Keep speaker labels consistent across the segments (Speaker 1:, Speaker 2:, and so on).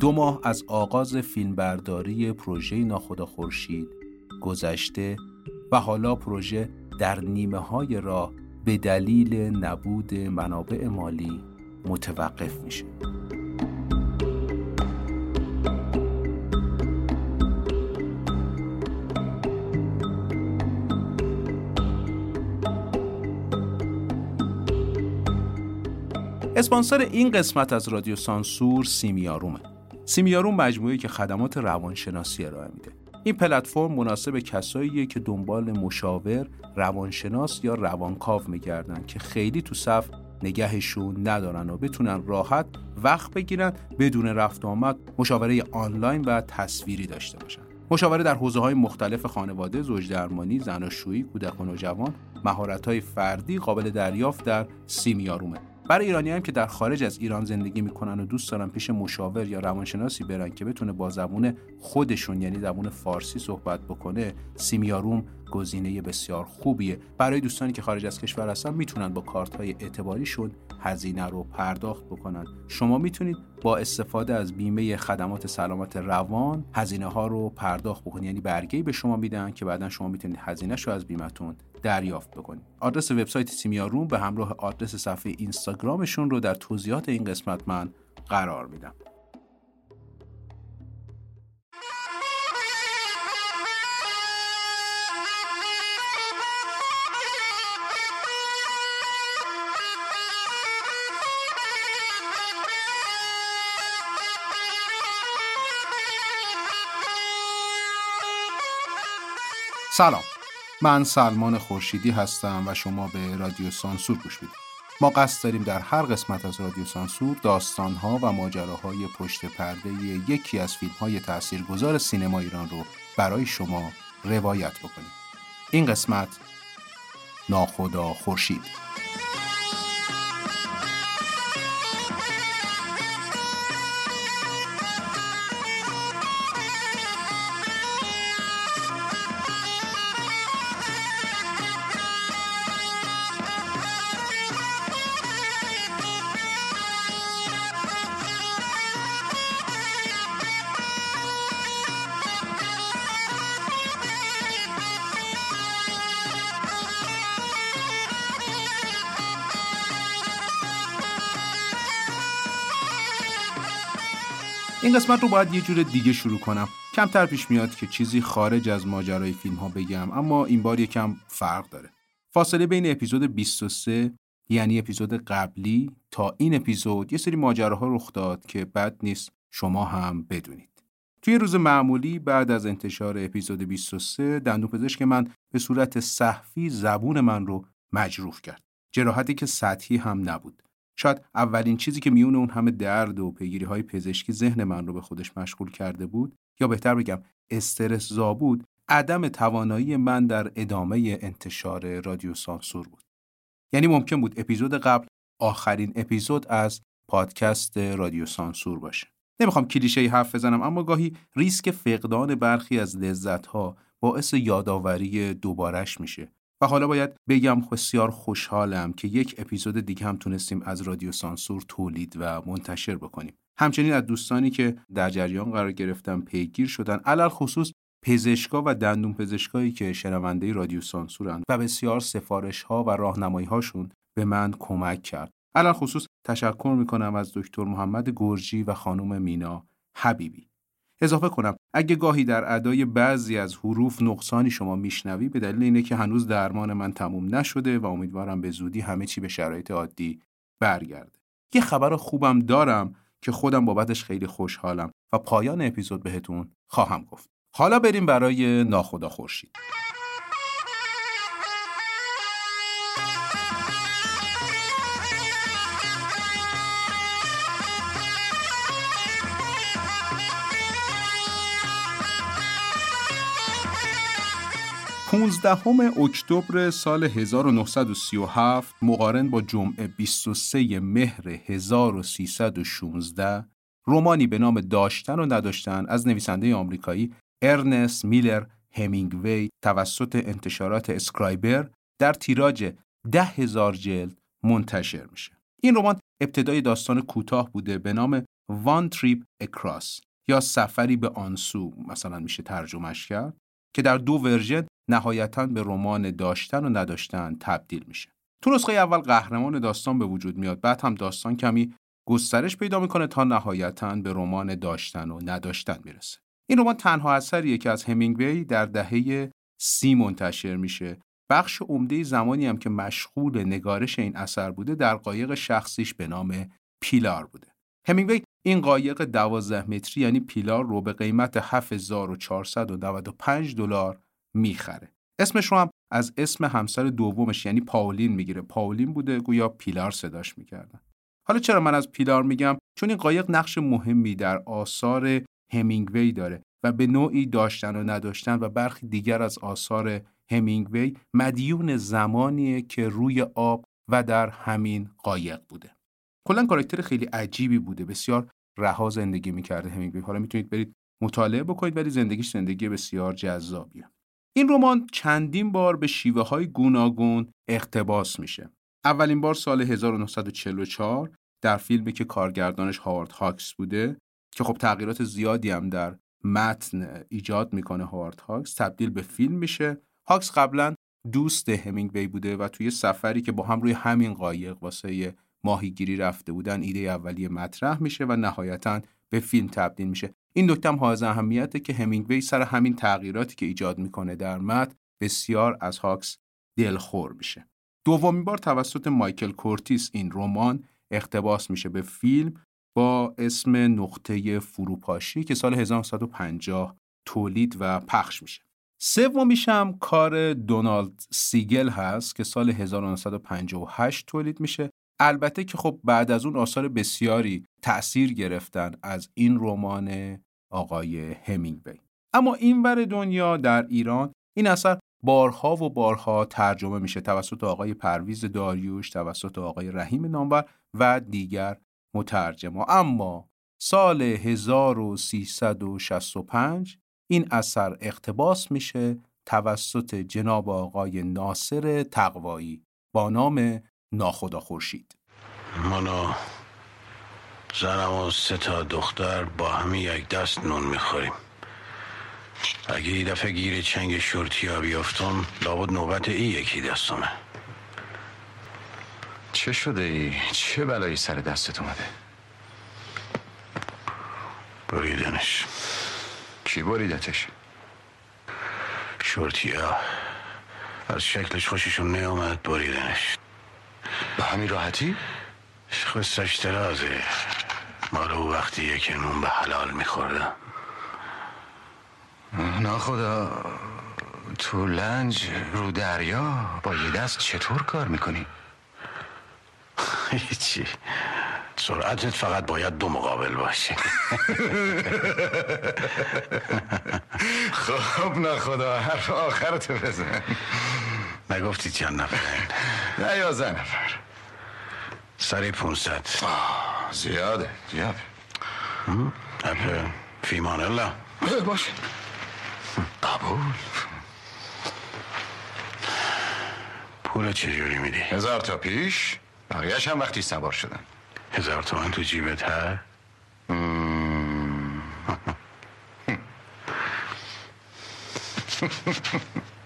Speaker 1: دو ماه از آغاز فیلمبرداری پروژه ناخدا خورشید گذشته و حالا پروژه در نیمه های راه به دلیل نبود منابع مالی متوقف میشه. اسپانسر این قسمت از رادیو سانسور سیمیارومه. سیمیاروم مجموعه که خدمات روانشناسی ارائه میده. این پلتفرم مناسب کساییه که دنبال مشاور، روانشناس یا روانکاو میگردن که خیلی تو صف نگهشون ندارن و بتونن راحت وقت بگیرن بدون رفت آمد مشاوره آنلاین و تصویری داشته باشن. مشاوره در حوزه های مختلف خانواده، زوج درمانی، زناشویی، کودک و نوجوان، مهارت های فردی قابل دریافت در سیمیارومه. برای ایرانی هم که در خارج از ایران زندگی می‌کنن و دوست دارن پیش مشاور یا روانشناسی برن که بتونه با زبون خودشون یعنی زبون فارسی صحبت بکنه سیمیاروم گزینه بسیار خوبیه. برای دوستانی که خارج از کشور هستن می‌تونن با کارت های اعتباریشون هزینه رو پرداخت بکنن. شما می‌تونید با استفاده از بیمه خدمات سلامت روان هزینه ها رو پرداخت بکنید. یعنی برگه به شما میدن که بعدا شما می‌تونید هزینه رو از بیمتون دریافت بکنید. آدرس وبسایت سیمیاروم به همراه آدرس صفحه اینستاگرامشون رو در توضیحات این قسمت من قرار میدم. سلام. من سلمان خورشیدی هستم و شما به رادیو سانسور گوش می‌دید. ما قصد داریم در هر قسمت از رادیو سانسور داستانها و ماجراهای پشت پرده یکی از فیلمهای تاثیرگذار سینما ایران رو برای شما روایت بکنیم. این قسمت ناخدا خورشید. این قسمت رو باید یه جور دیگه شروع کنم. کمتر پیش میاد که چیزی خارج از ماجرای فیلم ها بگم اما این بار یکم فرق داره. فاصله بین اپیزود 23 یعنی اپیزود قبلی تا این اپیزود یه سری ماجراها رخ داد که بد نیست شما هم بدونید. توی روز معمولی بعد از انتشار اپیزود 23 دندون پزشک من به صورت صحفی زبون من رو مجروح کرد. جراحتی که سطحی هم نبود. شاید اولین چیزی که میون اون همه درد و پیگیری های پزشکی ذهن من رو به خودش مشغول کرده بود یا بهتر بگم استرس زا بود عدم توانایی من در ادامه انتشار رادیو سانسور بود. یعنی ممکن بود اپیزود قبل آخرین اپیزود از پادکست رادیو سانسور باشه. نمی‌خوام کلیشه حرف بزنم اما گاهی ریسک فقدان برخی از لذت ها باعث یادآوری دوبارش میشه. و حالا باید بگم بسیار خوشحالم که یک اپیزود دیگه هم تونستیم از رادیو سانسور تولید و منتشر بکنیم. همچنین از دوستانی که در جریان قرار گرفتن پیگیر شدن علل خصوص پزشکا و دندون پزشکایی که شنونده رادیو سانسورن و بسیار سفارش ها و راهنمایی هاشون به من کمک کرد. علل خصوص تشکر می‌کنم از دکتر محمد گرجی و خانم مینا حبیبی. اضافه کنم اگه گاهی در ادای بعضی از حروف نقصانی شما میشنوی به دلیل اینه که هنوز درمان من تموم نشده و امیدوارم به زودی همه چی به شرایط عادی برگرده. یه خبر خوبم دارم که خودم بابتش خیلی خوشحالم و پایان اپیزود بهتون خواهم گفت. حالا بریم برای ناخدا خورشید. 15 اکتبر سال 1937 مقارن با جمعه 23 مهر 1316 رمانی به نام داشتن و نداشتن از نویسنده آمریکایی ارنست میلر همینگوی توسط انتشارات اسکرایبر در تیراژ ده هزار جلد منتشر میشه. این رمان ابتدای داستان کوتاه بوده به نام One Trip Across یا سفری به آنسو مثلا میشه ترجمهش کرد که در دو version نهایتا به رمان داشتن و نداشتن تبدیل میشه. تو نسخه اول قهرمان داستان به وجود میاد بعد هم داستان کمی گسترش پیدا می‌کنه تا نهایتا به رمان داشتن و نداشتن می‌رسه. این رمان تنها اثریه که از همینگوی در دهه سی منتشر میشه بخش عمده زمانی هم که مشغول نگارش این اثر بوده در قایق شخصیش به نام پیلار بوده همینگوی این قایق 12 متری یعنی پیلار رو به قیمت 7495 دلار می‌خره. اسمش رو هم از اسم همسر دومش یعنی پاولین می‌گیره. پاولین بوده گویا پیلار صداش می‌کردن حالا چرا من از پیلار میگم؟ چون این قایق نقش مهمی در آثار همینگوی داره و به نوعی داشتن و نداشتن و برخی دیگر از آثار همینگوی مدیون زمانیه که روی آب و در همین قایق بوده. کلا کاراکتر خیلی عجیبی بوده. بسیار رها زندگی می‌کرده همینگوی. حالا می‌تونید برید مطالعه بکنید ولی زندگیش زندگی بسیار جذابیه. این رمان چندین بار به شیوه های گوناگون اقتباس میشه. اولین بار سال 1944 در فیلمی که کارگردانش هاوارد هاکس بوده که خب تغییرات زیادی هم در متن ایجاد می‌کنه هاوارد هاکس تبدیل به فیلم میشه. هاکس قبلا دوست همینگوی بوده و توی سفری که با هم روی همین قایق واسه ماهیگیری رفته بودن ایده اولیه مطرح میشه و نهایتا به فیلم تبدیل میشه. این نکته هم حائز اهمیته که همینگوی سر همین تغییراتی که ایجاد می‌کنه در متن بسیار از هاکس دلخور میشه دومین بار توسط مایکل کورتیس این رمان اقتباس میشه به فیلم با اسم نقطه فروپاشی که سال 1950 تولید و پخش میشه. سومیش هم کار دونالد سیگل هست که سال 1958 تولید میشه. البته که خب بعد از اون آثار بسیاری تأثیر گرفتن از این رمان آقای همینگوی. اما این ور دنیا در ایران این اثر بارها و بارها ترجمه میشه توسط آقای پرویز داریوش، توسط آقای رحیم نامور و دیگر مترجم اما سال 1365 این اثر اقتباس میشه توسط جناب آقای ناصر تقوایی با نام ناخدا خورشید
Speaker 2: مانا زنم و سه تا دختر با همین یک دست نون می‌خوریم اگه یه دفعه گیر چنگ شورتی ها بیافتم لابد نوبت ای یکی دستمه
Speaker 3: چه شده ای؟ چه بلایی سر دستت اومده؟
Speaker 2: بریدنش
Speaker 3: کی بریدتش؟
Speaker 2: شورتیا از شکلش خوششون نیامد بریدنش
Speaker 3: به همین راحتی؟
Speaker 2: خستش درازه مالو وقتی که نون به حلال میخوردم
Speaker 3: نه خدا تو لنج رو دریا با یه دست چطور کار می‌کنی؟
Speaker 2: هیچی. سرعتت فقط باید دو مقابل باشه.
Speaker 3: خب نه خدا حرف آخرتو بزن.
Speaker 2: نگفتی چند نفر؟
Speaker 3: نه یازده نفر.
Speaker 2: سری پونست
Speaker 3: زیاده زیاده.
Speaker 2: اپه فیمان الله
Speaker 3: باشه قبول.
Speaker 2: پول چجوری میدی؟
Speaker 3: هزار تا پیش. بقیهش هم وقتی سوار شدن.
Speaker 2: هزار تومن تو جیبت ها؟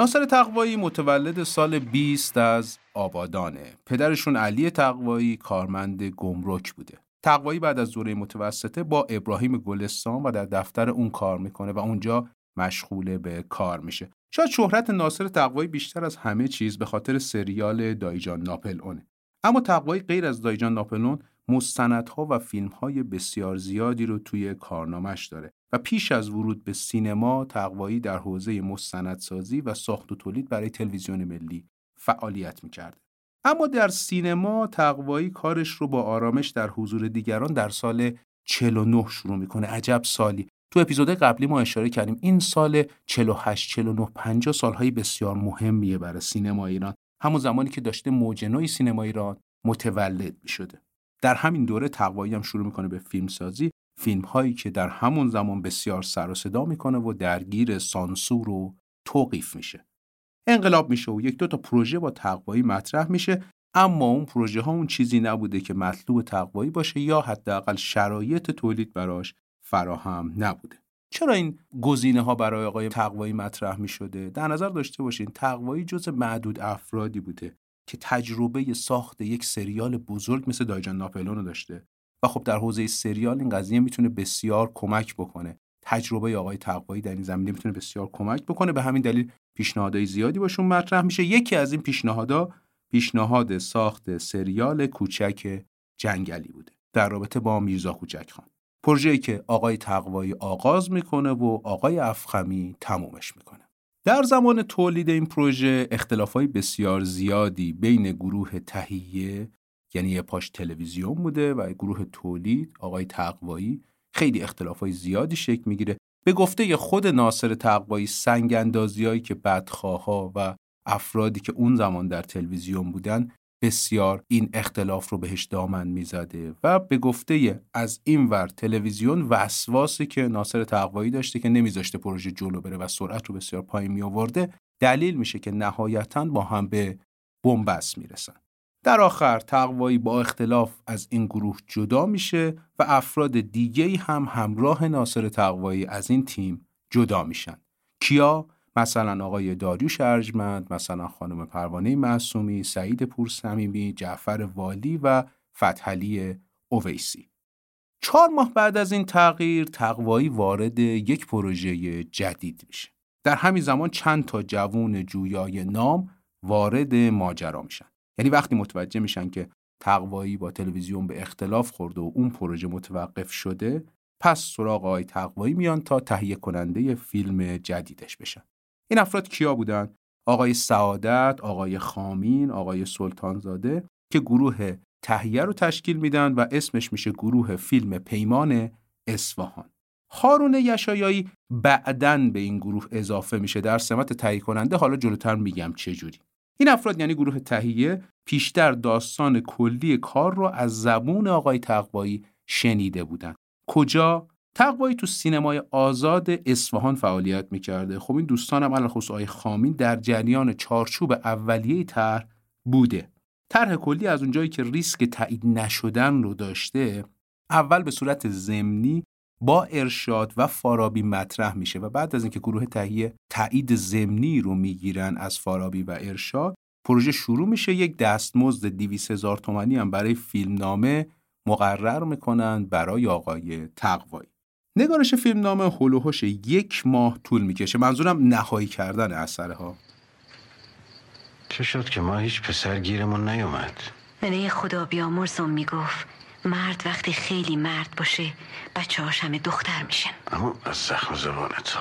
Speaker 1: ناصر تقوایی متولد سال 20 از آبادانه. پدرشون علی تقوایی کارمند گمرک بوده. تقوایی بعد از دوره متوسطه با ابراهیم گلستان و در دفتر اون کار می‌کنه و اونجا مشغول به کار میشه. شاید شهرت ناصر تقوایی بیشتر از همه چیز به خاطر سریال دایجان ناپل اونه. اما تقوایی غیر از دایجان ناپلون مستندها و فیلمهای بسیار زیادی رو توی کارنامش داره و پیش از ورود به سینما تقوایی در حوزه مستندسازی و ساخت و تولید برای تلویزیون ملی فعالیت می‌کرده. اما در سینما تقوایی کارش رو با آرامش در حضور دیگران در سال 49 شروع می‌کنه عجب سالی تو اپیزود قبلی ما اشاره کردیم این سال 48 49 50 سالهای بسیار مهمیه برای سینما ایران همون زمانی که داشته موج نوعی سینما ایران متولد می شده. در همین دوره تقوایی هم شروع می‌کنه به فیلم سازی فیلم هایی که در همون زمان بسیار سر و صدا می‌کنه و درگیر سانسور و توقیف میشه. انقلاب میشه و یک دو تا پروژه با تقوایی مطرح میشه اما اون پروژه ها اون چیزی نبوده که مطلوب تقوایی باشه یا حداقل شرایط تولید براش فراهم نبوده. چرا این گزینه ها برای آقای تقوایی مطرح می شده در نظر داشته باشین تقوایی جز معدود افرادی بوده. که تجربه ساخت یک سریال بزرگ مثل دایجان ناپلون رو داشته. و خب در حوزه سریال این قضیه می‌تونه بسیار کمک بکنه. تجربه آقای تقوایی در این زمینه می‌تونه بسیار کمک بکنه. به همین دلیل پیشنهادهای زیادی باشون مطرح میشه. یکی از این پیشنهادها پیشنهاد ساخت سریال کوچک جنگلی بوده. در رابطه با میرزا کوچک خان. پروژه‌ای که آقای تقوایی آغاز می‌کنه و آقای افخمی تمومش می‌کنه. در زمان تولید این پروژه اختلافای بسیار زیادی بین گروه تهیه یعنی یه پاش تلویزیون بوده و گروه تولید آقای تقوایی خیلی اختلافای زیادی شکل می‌گیره. به گفته خود ناصر تقوایی سنگ اندازیایی که بدخواها و افرادی که اون زمان در تلویزیون بودن بسیار این اختلاف رو بهش دامن می‌زده و به گفته از این ور تلویزیون وسواسی که ناصر تقوایی داشته که نمیذاشته پروژه جلو بره و سرعت رو بسیار پایین می آورده دلیل میشه که نهایتا با هم به بنبست می‌رسن. در آخر تقوایی با اختلاف از این گروه جدا میشه و افراد دیگه هم همراه ناصر تقوایی از این تیم جدا میشن. کیا؟ مثلا آقای داریوش ارجمند مثلا خانم پروانه معصومی سعید پورسمیمی جعفر والی و فتحلی اویسی. چهار ماه بعد از این تغییر تقوایی وارد یک پروژه جدید میشه. در همین زمان چند تا جوون جویای نام وارد ماجرا میشن. یعنی وقتی متوجه میشن که تقوایی با تلویزیون به اختلاف خورده و اون پروژه متوقف شده پس سراغ آقای تقوایی میان تا تهیه کننده فیلم جدیدش بشن. این افراد کیا بودن؟ آقای سعادت آقای خامین آقای سلطانزاده که گروه تهیه رو تشکیل میدن و اسمش میشه گروه فیلم پیمان اصفهان. هارون یشایایی بعدن به این گروه اضافه میشه. در سمت تهیه کننده حالا جلوتر میگم چه جوری. این افراد یعنی گروه تهیه پیشتر داستان کلی کار رو از زبون آقای تقوایی شنیده بودن. کجا؟ تقوایی تو سینمای آزاد اصفهان فعالیت می‌کرده. خب این دوستانم علی خصوص آقای خامین در جریان چارچوب اولیه طرح بوده. طرح کلی از اونجایی که ریسک تایید نشدن رو داشته اول به صورت ضمنی با ارشاد و فارابی مطرح میشه و بعد از اینکه گروه تهیه تایید ضمنی رو می‌گیرن از فارابی و ارشاد پروژه شروع میشه. یک دستمزد 200 هزار تومانی هم برای فیلمنامه مقرر می‌کنن برای آقای تقوایی. نگارش فیلمنامه هلوهوش یک ماه طول می‌کشه. منظورم نهایی کردن اثره ها
Speaker 2: چه شد که ما هیچ پسر گیرمون نیومد؟
Speaker 4: ننه خدا بیامرزم می‌گفت. مرد وقتی خیلی مرد باشه بچه هاش همه دختر میشن.
Speaker 2: اما از زخم زبان تو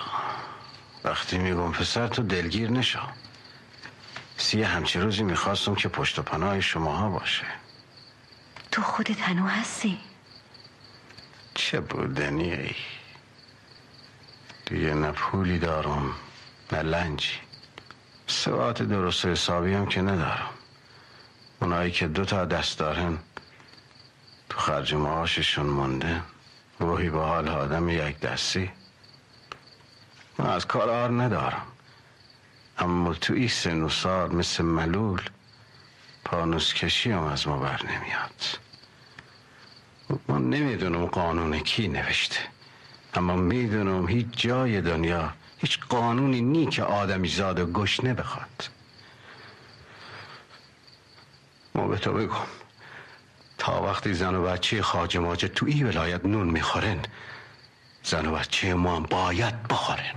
Speaker 2: وقتی میگم پسر تو دلگیر نشو. سی همچه روزی می‌خواستم که پشت و پناه شماها باشه.
Speaker 4: تو خودت هنو هستی؟
Speaker 2: چه بودنی ای؟ دیگه نه پولی دارم نه لنجی. سوات درست حسابی هم که ندارم. اونایی که دو تا دست دارن تو خرج معاششون مونده. روحی به حال آدم یک دستی. من از کار آر ندارم. اما تو این سن و سال مثل ملول پانوس کشی هم از ما بر نمیاد. من نمی‌دونم قانون کی نوشته. اما می‌دونم هیچ جای دنیا هیچ قانونی نی که آدمی زاد و گشنه بخواد. ما به تو بگم تا وقتی زن و بچه خاج ماجه تو ای ولایت نون می‌خورن زن و بچه ما هم باید بخورن.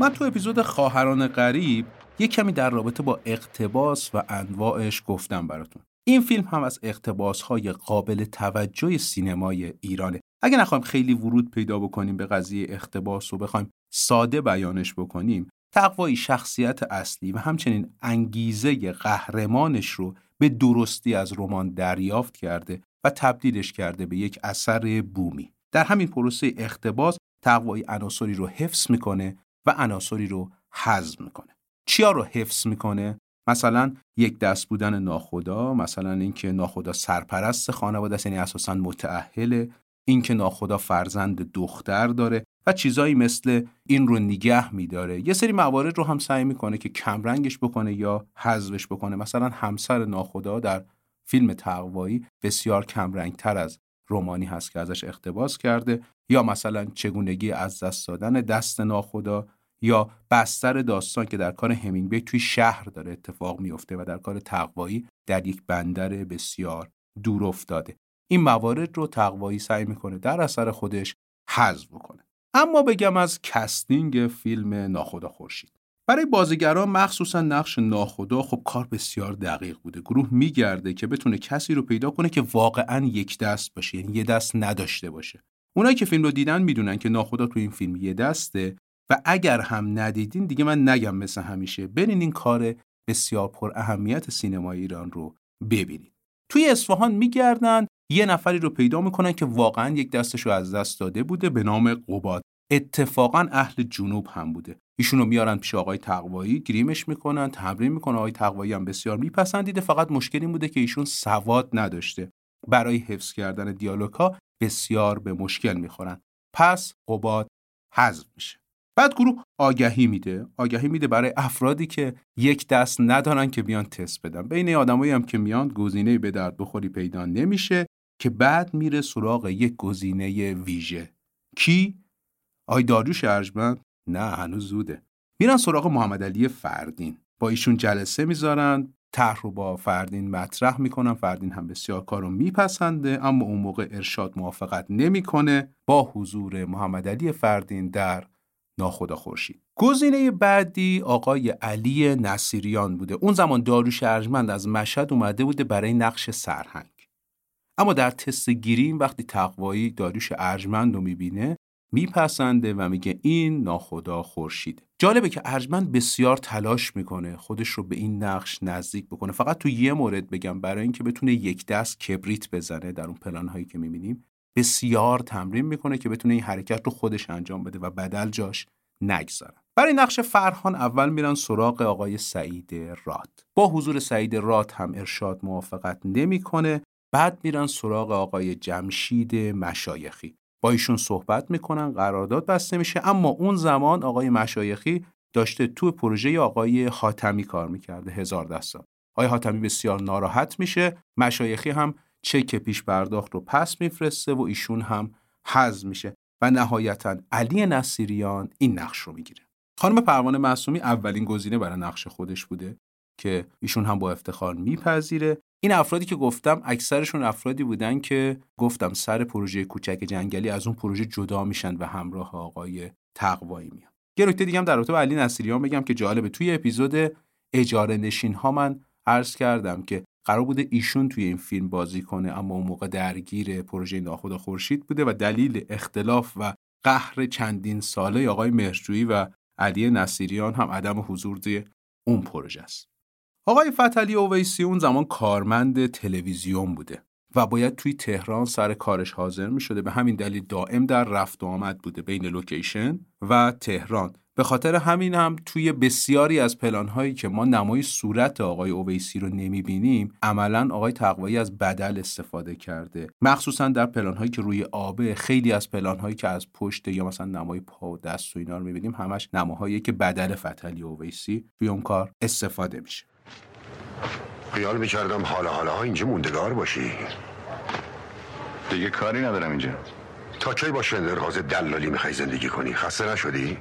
Speaker 1: من تو اپیزود خواهران غریب یک کمی در رابطه با اقتباس و انواعش گفتم براتون. این فیلم هم از اقتباس های قابل توجه سینمای ایرانه. اگه نخوایم خیلی ورود پیدا بکنیم به قضیه اقتباس و بخوایم ساده بیانش بکنیم تقوایی شخصیت اصلی و همچنین انگیزه قهرمانش رو به درستی از رمان دریافت کرده و تبدیلش کرده به یک اثر بومی. در همین پروسه اقتباس تقوایی عناصری رو حفظ می‌کنه و عناصری رو حذف می‌کنه. چیا رو حفظ می‌کنه؟ مثلا یک دست بودن ناخدا مثلا اینکه ناخدا سرپرست خانواده است یعنی اساسا متأهله اینکه ناخدا فرزند دختر داره و چیزایی مثل این رو نگه میداره. یه سری موارد رو هم سعی می‌کنه که کمرنگش بکنه یا حذفش بکنه. مثلا همسر ناخدا در فیلم تقوایی بسیار کمرنگتر از رمانی هست که ازش اقتباس کرده. یا مثلا چگونگی از دست دادن دست ناخدا. یا بستر داستان که در کار همینگوی توی شهر داره اتفاق میفته و در کار تقوایی در یک بندر بسیار دور افتاده. این موارد رو تقوایی سعی می‌کنه در اثر خودش حذف بکنه. اما بگم از casting فیلم ناخدا خورشید. برای بازیگران مخصوصا نقش ناخدا خب کار بسیار دقیق بوده. گروه میگرده که بتونه کسی رو پیدا کنه که واقعا یک دست باشه یعنی یه دست نداشته باشه. اونایی که فیلم رو دیدن می‌دونن که ناخدا تو این فیلم یه دسته. و اگر هم ندیدین دیگه من نگم مثل همیشه. برین این کار بسیار پر اهمیت سینمای ایران رو ببینید توی اصفهان میگردن یه نفری رو پیدا می‌کنن که واقعا یک دستش رو از دست داده بوده به نام قباد. اتفاقا اهل جنوب هم بوده. ایشونو میارن پیش آقای تقوایی گریمش می‌کنن تمرین می‌کنن. آقای تقوایی هم بسیار میپسندیده. فقط مشکلی بوده که ایشون سواد نداشته. برای حفظ کردن دیالوگ ها بسیار به مشکل می‌خورن. پس قباد حذف میشه. بعد گروه آگهی میده. آگهی میده برای افرادی که یک دست ندارن که بیان تست بدن. بین آدمایی هم که میان گزینه به درد بخوری پیدا نمیشه که بعد میره سراغ یک گزینه ویژه. کی؟ آی داریوش ارجمند؟ نه هنوز زوده. میرن سراغ محمد علی فردین. با ایشون جلسه می‌ذارن طرح رو با فردین مطرح می‌کنن. فردین هم بسیار کارو میپسنده اما اون موقع ارشاد موافقت نمی‌کنه. با حضور محمد علی فردین در ناخدا خورشید. گزینه بعدی آقای علی نصیریان بوده. اون زمان داروش ارجمند از مشهد اومده بوده برای نقش سرهنگ. اما در تست گیریم وقتی تقوایی داریوش ارجمند رو می‌بینه میپسنده و میگه این ناخدا خورشید جالبه که ارجمند بسیار تلاش می‌کنه خودش رو به این نقش نزدیک بکنه. فقط تو یه مورد بگم برای اینکه بتونه یک دست کبریت بزنه در اون پلان هایی که می‌بینیم. بسیار تمرین می‌کنه که بتونه این حرکت رو خودش انجام بده و بدل جاش نگذارن. برای نقش فرهان اول میرن سراغ آقای سعید راد با حضور سعید راد هم ارشاد موافقت نمی‌کنه. بعد میرن سراغ آقای جمشید مشایخی. با ایشون صحبت می‌کنن قرارداد بسته میشه اما اون زمان آقای مشایخی داشته تو پروژه آقای حاتمی کار می‌کرده هزار دستان آقای حاتمی بسیار ناراحت میشه. مشایخی هم چک پیش پرداخت رو پس میفرسته و ایشون هم حذف میشه و نهایتا علی نصیریان این نقش رو می‌گیره. خانم پروانه معصومی اولین گزینه برای نقش خودش بوده که ایشون هم با افتخار میپذیره. این افرادی که گفتم اکثرشون افرادی بودن که گفتم سر پروژه کوچک جنگلی از اون پروژه جدا میشن و همراه آقای تقوایی میان. یه نکته دیگه هم در رابطه با علی نصیریان بگم که جالبه. توی اپیزود اجاره نشین ها من عرض کردم که قرار بوده ایشون توی این فیلم بازی کنه اما اون موقع درگیر پروژه ناخدا خورشید بوده و دلیل اختلاف و قهر چندین ساله آقای مهرجویی و علی نصیریان هم عدم حضور توی اون پروژه است. آقای فتلی اویسی اون زمان کارمند تلویزیون بوده و باید توی تهران سر کارش حاضر می شده به همین دلیل دائم در رفت و آمد بوده بین لوکیشن و تهران. به خاطر همین هم توی بسیاری از پلانهایی که ما نمای صورت آقای اویسی رو نمی بینیم عملا آقای تقوایی از بدل استفاده کرده. مخصوصا در پلانهایی که روی آبه خیلی از پلانهایی که از پشت یا مثلا نمای پا و دست و اینا رو بینیم همش نماهایی که بدل فتلی اویسی توی اون کار استفاده میشه.
Speaker 5: خیال می‌کردم حالا حالا ها اینجا موندگار باشی.
Speaker 3: دیگه کاری ندارم اینجا.
Speaker 5: تا کی با شندرغاز دلالی می‌خوای زندگی کنی؟ خسته نشدی؟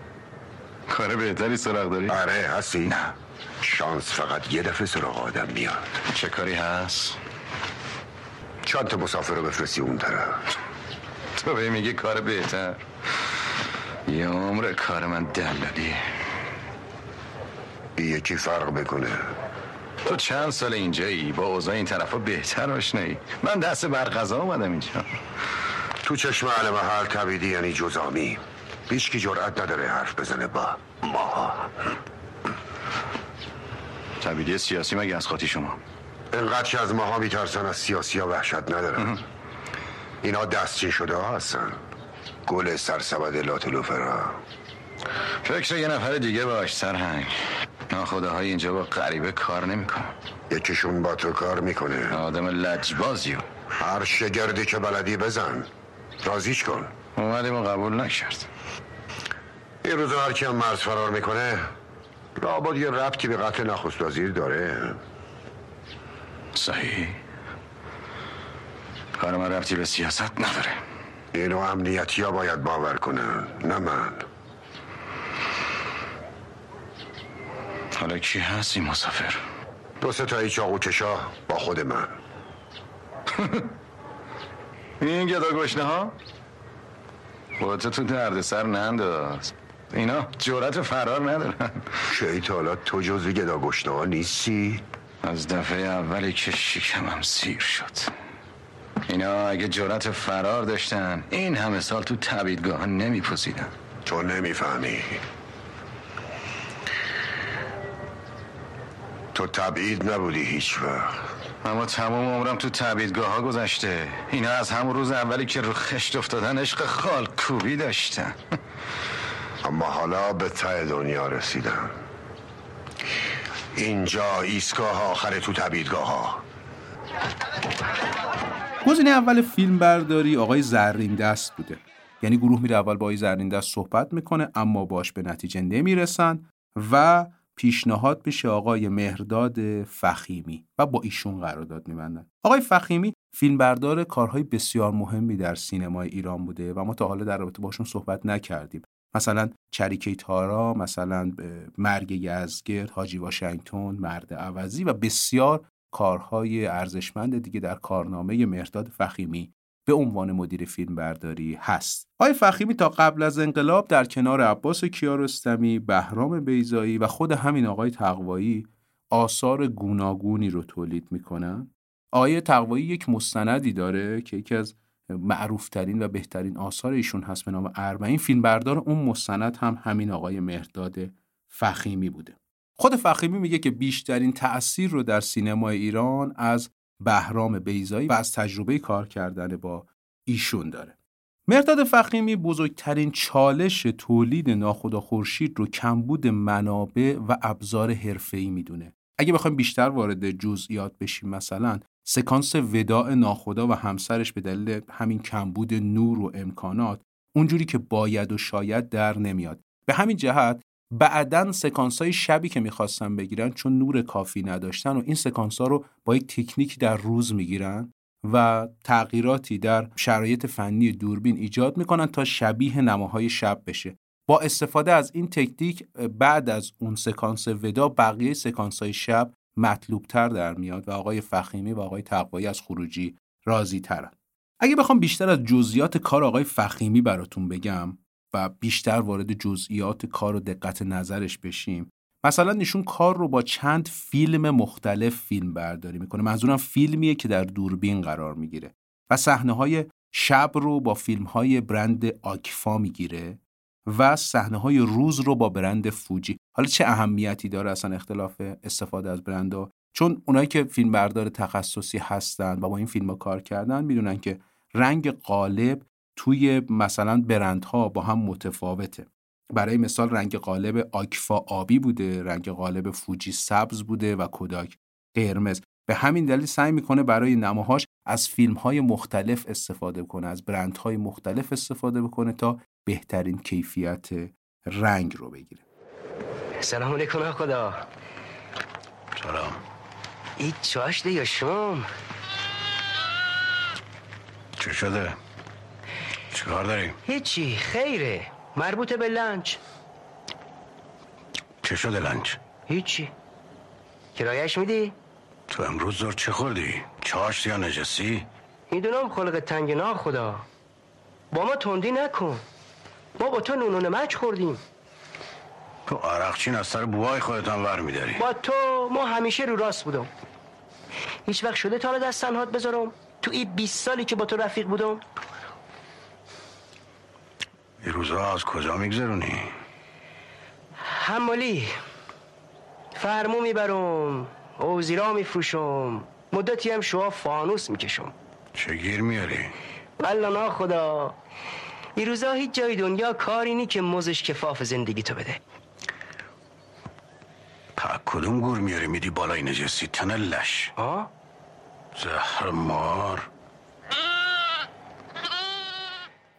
Speaker 3: کار بهتری سراغ داری؟
Speaker 5: آره هستی؟ نه. شانس فقط یه دفعه سراغ آدم میاد.
Speaker 3: چه کاری هست؟
Speaker 5: چند تا مسافر رو بفرستی اون طرف.
Speaker 3: تو به میگی کار بهتر. یه عمر کار من دلالی
Speaker 5: یکی فرق بکنه.
Speaker 3: تو چند سال اینجایی با اوضاع این طرفا بهتر آشنایی؟ من دست بر غذا اومدم اینجا.
Speaker 5: تو چشم اهل محل تبیدی یعنی جزامی. هیچ کی جرأت نداره حرف بزنه با ما.
Speaker 3: تبیدی سیاسی مگه از خاطی شما؟
Speaker 5: انقدر از ماها میترسن از سیاسی ها وحشت ندارن. اینا دستچین شده ها هستن؟ گل سرسبد لاتلوفرا.
Speaker 3: فکر یه نفر دیگه باش سرهنگ. ناخداهای اینجا با غریبه کار نمی‌کنه
Speaker 5: یکیشون با تو کار می‌کنه.
Speaker 3: آدم لجبازیو
Speaker 5: هر شگردی که بلدی بزن. رازیش کن.
Speaker 3: اومدیم و قبول نکرد.
Speaker 5: این روزا هر کیم مرز فرار می‌کنه لابد یه ربطی به قتل نخست وزیر داره.
Speaker 3: صحیح. کار من ربطی به سیاست نداره.
Speaker 5: اینو امنیتی ها باید باور کنن نه من.
Speaker 3: حالا کی هست این مسافر؟
Speaker 5: دو ستایی چاقو کشا با خود من.
Speaker 3: این گدا گشنه ها خودتو تو درد سر ننداز. اینا جورت فرار ندارن.
Speaker 5: تا حالا تو جزو گدا گشنه ها نیستی؟
Speaker 3: از دفعه اولی که شکمم سیر شد. اینا اگه جرأت فرار داشتن این همه سال تو تبیدگاه نمی پوسیدن
Speaker 5: تو نمی‌فهمی. تو تبعید نبودی هیچ وقت.
Speaker 3: اما تمام عمرم تو تبیدگاه ها گذشته. اینا از همون روز اولی که رو خشت افتادن عشق خال کوبی داشتن.
Speaker 5: اما حالا به ته دنیا رسیدم. اینجا ایستگاه آخر تو تبیدگاه ها
Speaker 1: گزینه اول فیلم برداری آقای زرین دست بوده. یعنی گروه میره اول با آقای زرین دست صحبت می‌کنه اما باش به نتیجه نمی‌رسن و پیشنهاد میشه آقای مهرداد فخیمی و با ایشون قرارداد میبندن. آقای فخیمی فیلمبردار کارهای بسیار مهمی در سینمای ایران بوده و ما تا حالا در رابطه باشون صحبت نکردیم. مثلا چریکه تارا مثلا مرگ یزگرد حاجی واشنگتن مرد عوضی و بسیار کارهای ارزشمند دیگه در کارنامه مرداد فخیمی به عنوان مدیر فیلم برداری هست. آقای فخیمی تا قبل از انقلاب در کنار عباس کیارستمی، بهرام بیزایی و خود همین آقای تقوایی آثار گوناگونی رو تولید می‌کنن. آقای تقوایی یک مستندی داره که یکی از معروفترین و بهترین آثار ایشون هست به نام اربعین فیلم بردار اون مستند هم همین آقای مهرداد فخیمی بوده. خود فخیمی میگه که بیشترین تأثیر رو در سینمای ایران از بهرام بیزایی و از تجربه کار کردن با ایشون داره. مرداد فخیمی بزرگترین چالش تولید ناخدا خورشید رو کمبود منابع و ابزار حرفه‌ای می‌دونه. اگه بخوایم بیشتر وارد جزئیات بشیم مثلا سکانس وداع ناخدا و همسرش به دلیل همین کمبود نور و امکانات اونجوری که باید و شاید در نمیاد. به همین جهت بعدا سکانس های شبی که می‌خواستن بگیرن چون نور کافی نداشتن و این سکانس ها رو با یک تکنیک در روز می‌گیرن و تغییراتی در شرایط فنی دوربین ایجاد می‌کنن تا شبیه نماهای شب بشه با استفاده از این تکنیک بعد از اون سکانس ودا بقیه سکانس های شب مطلوبتر در میاد و آقای فخیمی و آقای تقوایی از خروجی راضی ترن اگه بخوام بیشتر از جزئیات کار آقای فخیمی براتون بگم و بیشتر وارد جزئیات کار و دقت نظرش بشیم مثلا نشون کار رو با چند فیلم مختلف فیلم برداری می‌کنه. منظورم فیلمیه که در دوربین قرار می‌گیره و صحنه های شب رو با فیلم های برند آکفا می‌گیره. و صحنه های روز رو با برند فوجی. حالا چه اهمیتی داره اصلا اختلاف استفاده از برند چون اونایی که فیلم بردار تخصصی هستن و با این فیلم ها کار کردن می‌دونن که رنگ قالب توی مثلا برندها با هم متفاوته. برای مثال رنگ قالب آکفا آبی بوده رنگ قالب فوجی سبز بوده و کوداک قرمز. به همین دلیل سعی می‌کنه برای نماهاش از فیلم های مختلف استفاده کنه از برندهای مختلف استفاده بکنه تا بهترین کیفیت رنگ رو بگیره
Speaker 6: سلام علیکم خدا
Speaker 2: سلام
Speaker 6: این چاشته یا شم
Speaker 2: چه شده؟ چیکار داریم؟
Speaker 6: هیچی خیره مربوط به لنچ
Speaker 2: چه شده لنچ؟
Speaker 6: هیچی کرایش میدی؟
Speaker 2: تو امروز زور چه خوردی؟ چاشت یا نجسی؟
Speaker 6: می‌دونم خلق تنگ نا خدا با ما تندی نکن ما با تو نونون مچ خوردیم.
Speaker 2: تو عرقچین از سر بوهای خودتان ور میداری.
Speaker 6: با تو ما همیشه رو راست بودم. هیچ وقت شده تا دست تنهات بذارم؟ تو این 20 سالی که با تو رفیق بودم؟
Speaker 2: این روزها از کجا میگذرونی؟
Speaker 6: حمالی. فرمو می‌برم. اوزیرا میفروشم. مدتی هم شما فانوس می‌کشم.
Speaker 2: چه گیر میاری؟
Speaker 6: والا خدا. این روزا هیچ جای دنیا کاری نی که مزش کفاف زندگی تو بده.
Speaker 2: پا کدوم گور میاری میدی بالای نجسی تن لش؟
Speaker 6: آه؟
Speaker 2: زهر مار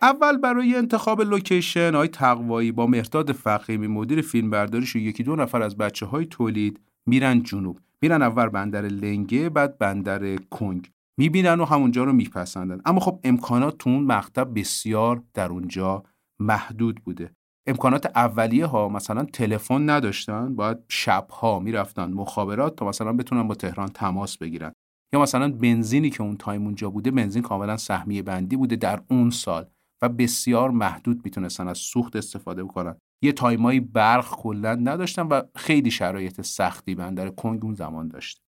Speaker 1: اول برای انتخاب لوکیشن های تقوایی با مرداد فقیمی مدیر فیلم برداریش و یکی دو نفر از بچه های تولید میرن جنوب. میرن اول بندر لنگه بعد بندر کنگ. می‌بینن و همونجا رو میپسندن. اما خب امکانات تو اون مقطع بسیار در اونجا محدود بوده. امکانات اولیه ها مثلا تلفن نداشتن باید شبها می‌رفتن مخابرات تا مثلا بتونن با تهران تماس بگیرن. یا مثلا بنزینی که اون time اونجا بوده بنزین کاملا سهمیه بندی بوده در اون سال و بسیار محدود می‌تونستن از سوخت استفاده بکنن. یه time ایی برق کلا نداشتن و خیلی شرایط سختی بندر کنگ اون زمان داشت.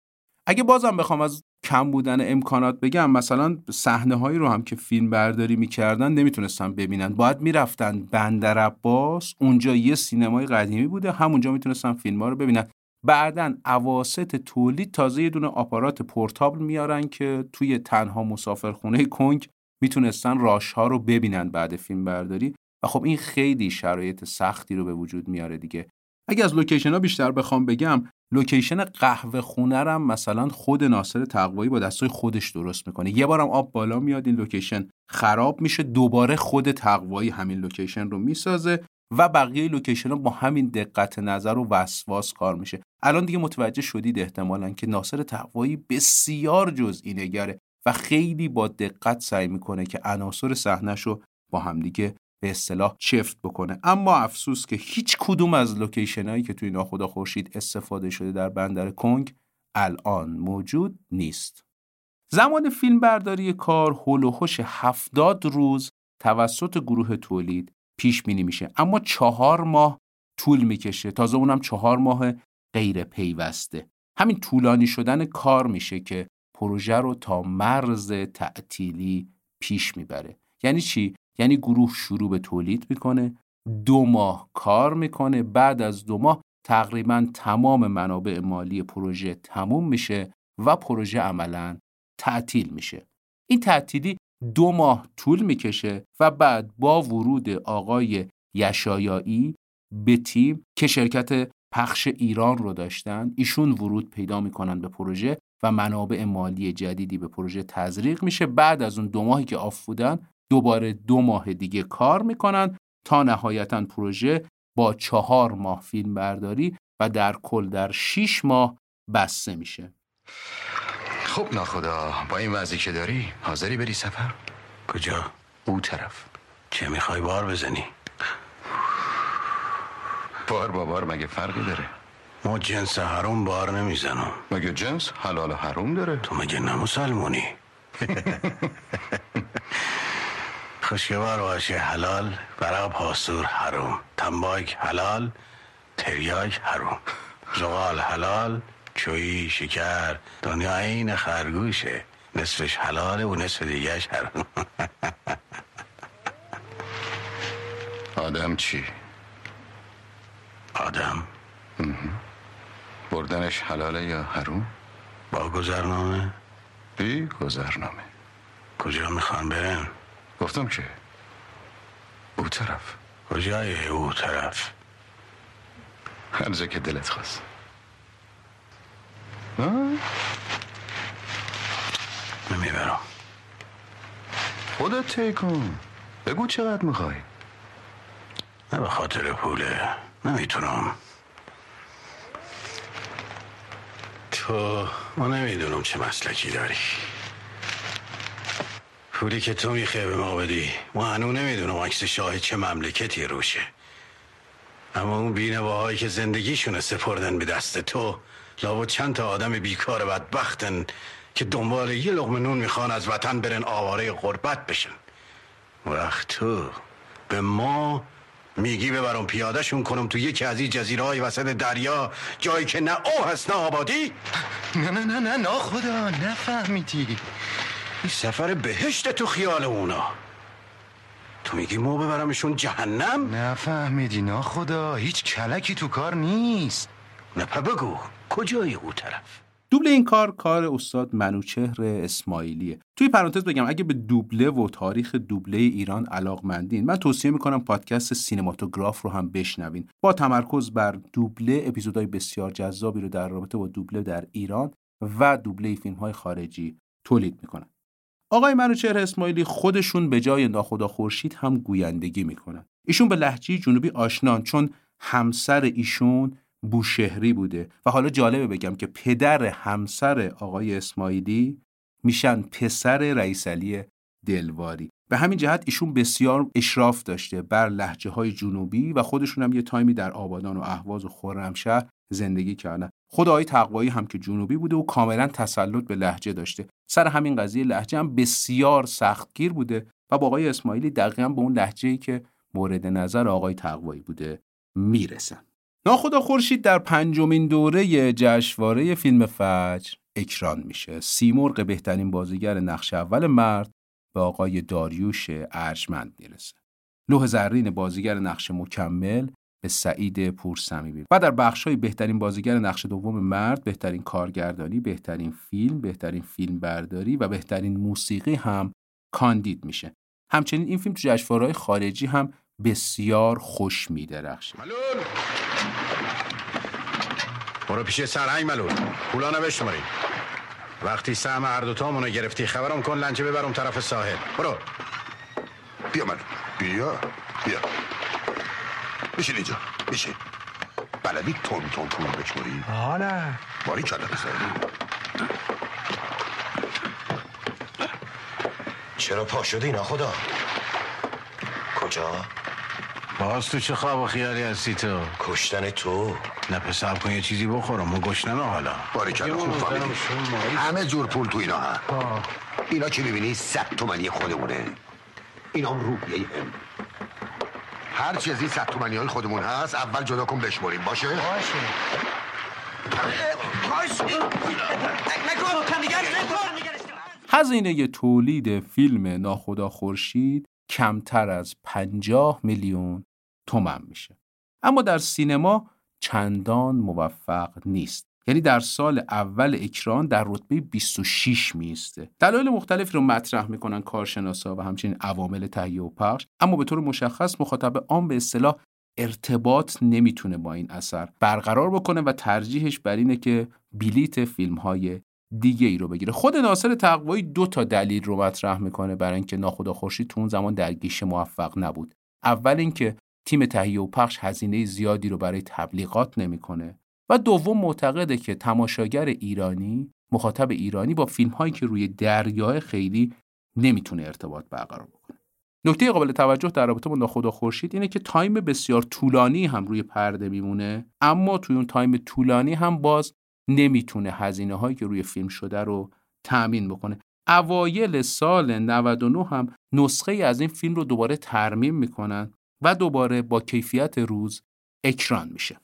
Speaker 1: اگه بازم بخوام از کم بودن امکانات بگم مثلا صحنه هایی رو هم که فیلم برداری می‌کردن نمی‌تونستن ببینن. باید می‌رفتن بندر عباس اونجا یه سینمای قدیمی بوده همونجا می‌تونستن فیلم ها رو ببینن. بعدا اواسط تولید تازه یه دونه آپارات portable میارن که توی تنها مسافرخونه کنگ می‌تونستن راش ها رو ببینن بعد فیلم برداری و خب این خیلی شرایط سختی رو به وجود میاره دیگه. اگه از لوکیشن ها بیشتر بخوام بگم لوکیشن قهوه خونه هم مثلا خود ناصر تقوایی با دستای خودش درست می‌کنه. یه بارم آب بالا میاد این لوکیشن خراب میشه دوباره خود تقوایی همین لوکیشن رو می‌سازه و بقیه لوکیشن ها با همین دقت نظر و وسواس کار میشه. الان دیگه متوجه شدید احتمالا که ناصر تقوایی بسیار جزئی نگره و خیلی با دقت سعی می‌کنه که عناصر صحنهش رو با همدیگه به اصطلاح چفت بکنه. اما افسوس که هیچ کدوم از لوکیشن هایی که توی ناخدا خورشید استفاده شده در بندر کنگ الان موجود نیست. زمان فیلم برداری کار و هفتاد روز توسط گروه تولید پیش بینی میشه. اما چهار ماه طول می‌کشه. تازه اونم چهار ماه غیر پیوسته. همین طولانی شدن کار میشه که پروژه رو تا مرز تعطیلی پیش می‌بره. یعنی چی؟ یعنی گروه شروع به تولید می‌کنه دو ماه کار می‌کنه بعد از دو ماه تقریبا تمام منابع مالی پروژه تموم میشه و پروژه عملا تعطیل میشه. این تعطیلی دو ماه طول می‌کشه و بعد با ورود آقای یشایایی به تیم که شرکت پخش ایران رو داشتن ایشون ورود پیدا می‌کنن به پروژه و منابع مالی جدیدی به پروژه تزریق میشه. بعد از اون دو ماهی که آف بودن دوباره دو ماه دیگه کار می‌کنن تا نهایتا پروژه با چهار ماه فیلم برداری و در کل در شیش ماه بسته میشه
Speaker 3: خب ناخدا با این وضعی که داری حاضری بری سفر؟
Speaker 2: کجا؟
Speaker 3: او طرف
Speaker 2: چه می‌خوای بار بزنی؟
Speaker 3: بار با بار مگه فرقی داره؟
Speaker 2: ما جنس حروم بار نمی‌زنم
Speaker 3: مگه جنس حلال حروم داره؟
Speaker 2: تو مگه نمسلمونی؟ خوشگوار باشه حلال. برق پاسور حروم. تنباک حلال تریاک حروم. زغال حلال چویی شکر. دنیا عین خرگوشه. نصفش حلاله و نصف دیگهش حروم.
Speaker 3: آدم چی؟
Speaker 2: آدم.
Speaker 3: بردنش حلاله یا حروم؟
Speaker 2: با گذرنامه.
Speaker 3: بی گذرنامه.
Speaker 2: کجا می‌خوان برن؟
Speaker 3: گفتم که او طرف.
Speaker 2: کجای او طرف؟
Speaker 3: هر جا که دلت خواست.
Speaker 2: نمی‌برم.
Speaker 3: خودت تی کن؟ بگو چقدر می‌خوای.
Speaker 2: نه به خاطر پوله. نمی‌تونم. تو ما نمی‌دونم چه مسلکی داری. پولی که تو می‌خوای به ما بدی. ما هنو نمی‌دونم عکس شاه چه مملکتی روشه. اما اون بینواهایی که زندگیشون سپردن به دست تو لابد چند تا آدم بیکار بدبختن که دنبال یه لغم نون می‌خوان از وطن برن آواره غربت بشن. وقت تو به ما میگی ببرم پیادهشون کنم تو یکی از این جزیره های وسط دریا جایی که نه او هست نه آبادی؟
Speaker 3: نه نه نه نه نه خدا نفهمیدی.
Speaker 2: این سفر بهشت تو خیال اونا. تو میگی ما ببرمشون جهنم؟
Speaker 3: نفهمیدی نه خدا هیچ کلکی تو کار نیست.
Speaker 2: نه بگو کجای او طرف؟
Speaker 1: دوبله این کار کار استاد منوچهر اسماعیلیه. توی پرانتز بگم اگه به دوبله و تاریخ دوبله ایران علاقمندین من توصیه می‌کنم پادکست سینماتوگراف رو هم بشنوین. با تمرکز بر دوبله اپیزودهای بسیار جذابی رو در رابطه با دوبله در ایران و دوبله فیلم های خارجی تولید می‌کنن آقای منوچهر اسماعیلی خودشون به جای ناخدا خورشید هم گویندگی می‌کنن. ایشون به لحجه جنوبی آشنان چون همسر ایشون بوشهری بوده. و حالا جالبه بگم که پدر همسر آقای اسماعیلی میشن پسر رئیس علی دلواری. به همین جهت ایشون بسیار اشراف داشته بر لحجه های جنوبی و خودشون هم یه تایمی در آبادان و اهواز و خرمشهر زندگی کردن. خود آقای تقوایی هم که جنوبی بوده و کاملا تسلط به لحجه داشته. سر همین قضیه لحجه هم بسیار سختگیر بوده و با آقای اسماعیلی دقیقا به اون لحجه ای که مورد نظر آقای تقوایی بوده می‌رسن. ناخدا خورشید در پنجمین دوره جشنواره فیلم فجر اکران میشه. سیمرغ بهترین بازیگر نقش اول مرد به آقای داریوش ارجمند می‌رسه. لوح زرین بازیگر نقش مکمل به سعید پورسمیمی و در بخش‌های بهترین بازیگر نقش دوم مرد بهترین کارگردانی بهترین فیلم بهترین فیلم برداری و بهترین موسیقی هم کاندید میشه. همچنین این فیلم تو جشنواره‌های خارجی هم بسیار خوش میدرخشه.
Speaker 2: ملول! برو پیش سرهنگ ملول. پولا نبشماری وقتی سهم هر دوتامونو گرفتی خبرم کن لنچه ببرم طرف ساحل. برو.
Speaker 5: بیا من بیا. بیا. بشین اینجا. بشین بلدی تون تون پول بشموری
Speaker 6: آه نه
Speaker 5: باری کلا
Speaker 7: چرا پا شدی اینا خدا؟ کجا؟
Speaker 2: باز تو چه خواب و خیالی هستی تو؟
Speaker 7: کشتن تو؟
Speaker 2: نه پسر کن یه چیزی بخورم. ما گشنمه حالا.
Speaker 5: باری کلا خوب فهمیدی همه جور پول تو اینا هم اینا که می‌بینی؟ صد تومنی خودمونه. اینا هم روحیه هم هر چی از این صد تومنی های خودمون هست اول جدا کن بشماریم باشه؟
Speaker 6: باشه.
Speaker 1: هزینه تولید فیلم ناخدا خورشید کمتر از 50 میلیون تومن میشه. اما در سینما چندان موفق نیست. یعنی در سال اول اکران در رتبه 26 میسته دلایل مختلفی رو مطرح می‌کنن کارشناسا و همچنین عوامل تهیه و پخش اما به طور مشخص مخاطب عام به اصطلاح ارتباط نمی‌تونه با این اثر برقرار بکنه و ترجیحش بر اینه که بلیت فیلم های دیگه ای رو بگیره. خود ناصر تقوایی دو تا دلیل رو مطرح می‌کنه برای اینکه ناخدا خورشید تو اون زمان در گیشه موفق نبود. اول اینکه تیم تهیه و پخش هزینه زیادی رو برای تبلیغات نمی‌کنه. و دوم معتقده که تماشاگر ایرانی مخاطب ایرانی با فیلم هایی که روی دریای خیلی نمی‌تونه ارتباط برقرار بکنه. نکته قابل توجه در رابطه با ناخدا خورشید اینه که time بسیار طولانی هم روی پرده میمونه اما توی اون time طولانی هم باز نمی‌تونه هزینه هایی که روی فیلم شده رو تأمین بکنه. اوایل سال 99 هم نسخه از این فیلم رو دوباره ترمیم می‌کنن و دوباره با کیفیت روز اکران میشه.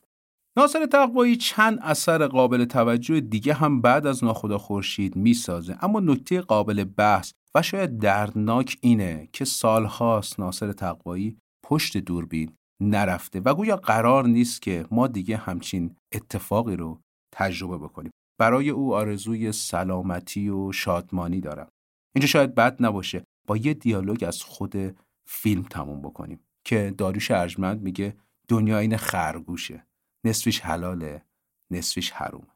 Speaker 1: ناصر تقوایی چند اثر قابل توجه دیگه هم بعد از ناخدا خورشید می‌سازه. اما نکته قابل بحث و شاید دردناک اینه که سالهاست ناصر تقوایی پشت دوربین نرفته و گویا قرار نیست که ما دیگه همچین اتفاقی رو تجربه بکنیم. برای او آرزوی سلامتی و شادمانی دارم. اینجا شاید بد نباشه با یه دیالوگ از خود فیلم تموم بکنیم که داریوش ارجمند میگه دنیا این خرگوشه. نصفش حلاله نصفش حروم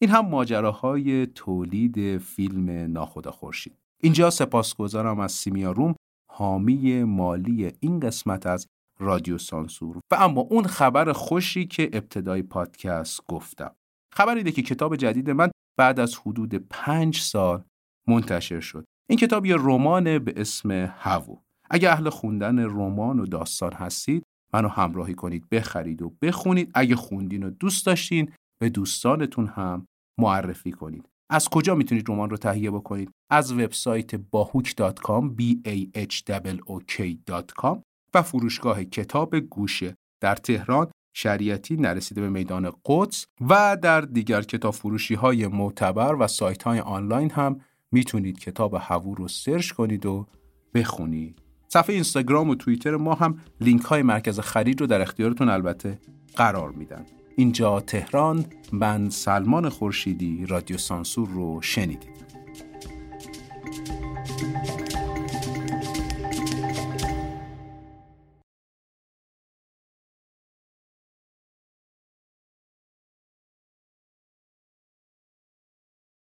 Speaker 1: این هم ماجراهای تولید فیلم ناخدا خورشید. اینجا سپاسگزارم از سیمیا روم حامی مالی این قسمت از رادیو سانسور. و اما اون خبر خوشی که ابتدای پادکست گفتم. خبر اینه که کتاب جدید من بعد از حدود پنج سال منتشر شد. این کتاب یه رمان به اسم هوو. اگه اهل خوندن رمان و داستان هستید منو همراهی کنید بخرید و بخونید. اگه خوندین و دوست داشتین به دوستانتون هم معرفی کنید. از کجا می‌تونید رمان رو تهیه بکنید؟ از وبسایت باهوک.com b a h o k.com و فروشگاه کتاب گوشه در تهران. شریعتی نرسیده به میدان قدس و در دیگر کتاب فروشی های معتبر و سایت های آنلاین هم می‌تونید کتاب هوو رو سرچ کنید و بخونید. صفحه اینستاگرام و توییتر ما هم لینک های مرکز خرید رو در اختیارتون البته قرار میدن. اینجا تهران من سلمان خورشیدی رادیو سانسور رو شنیدید.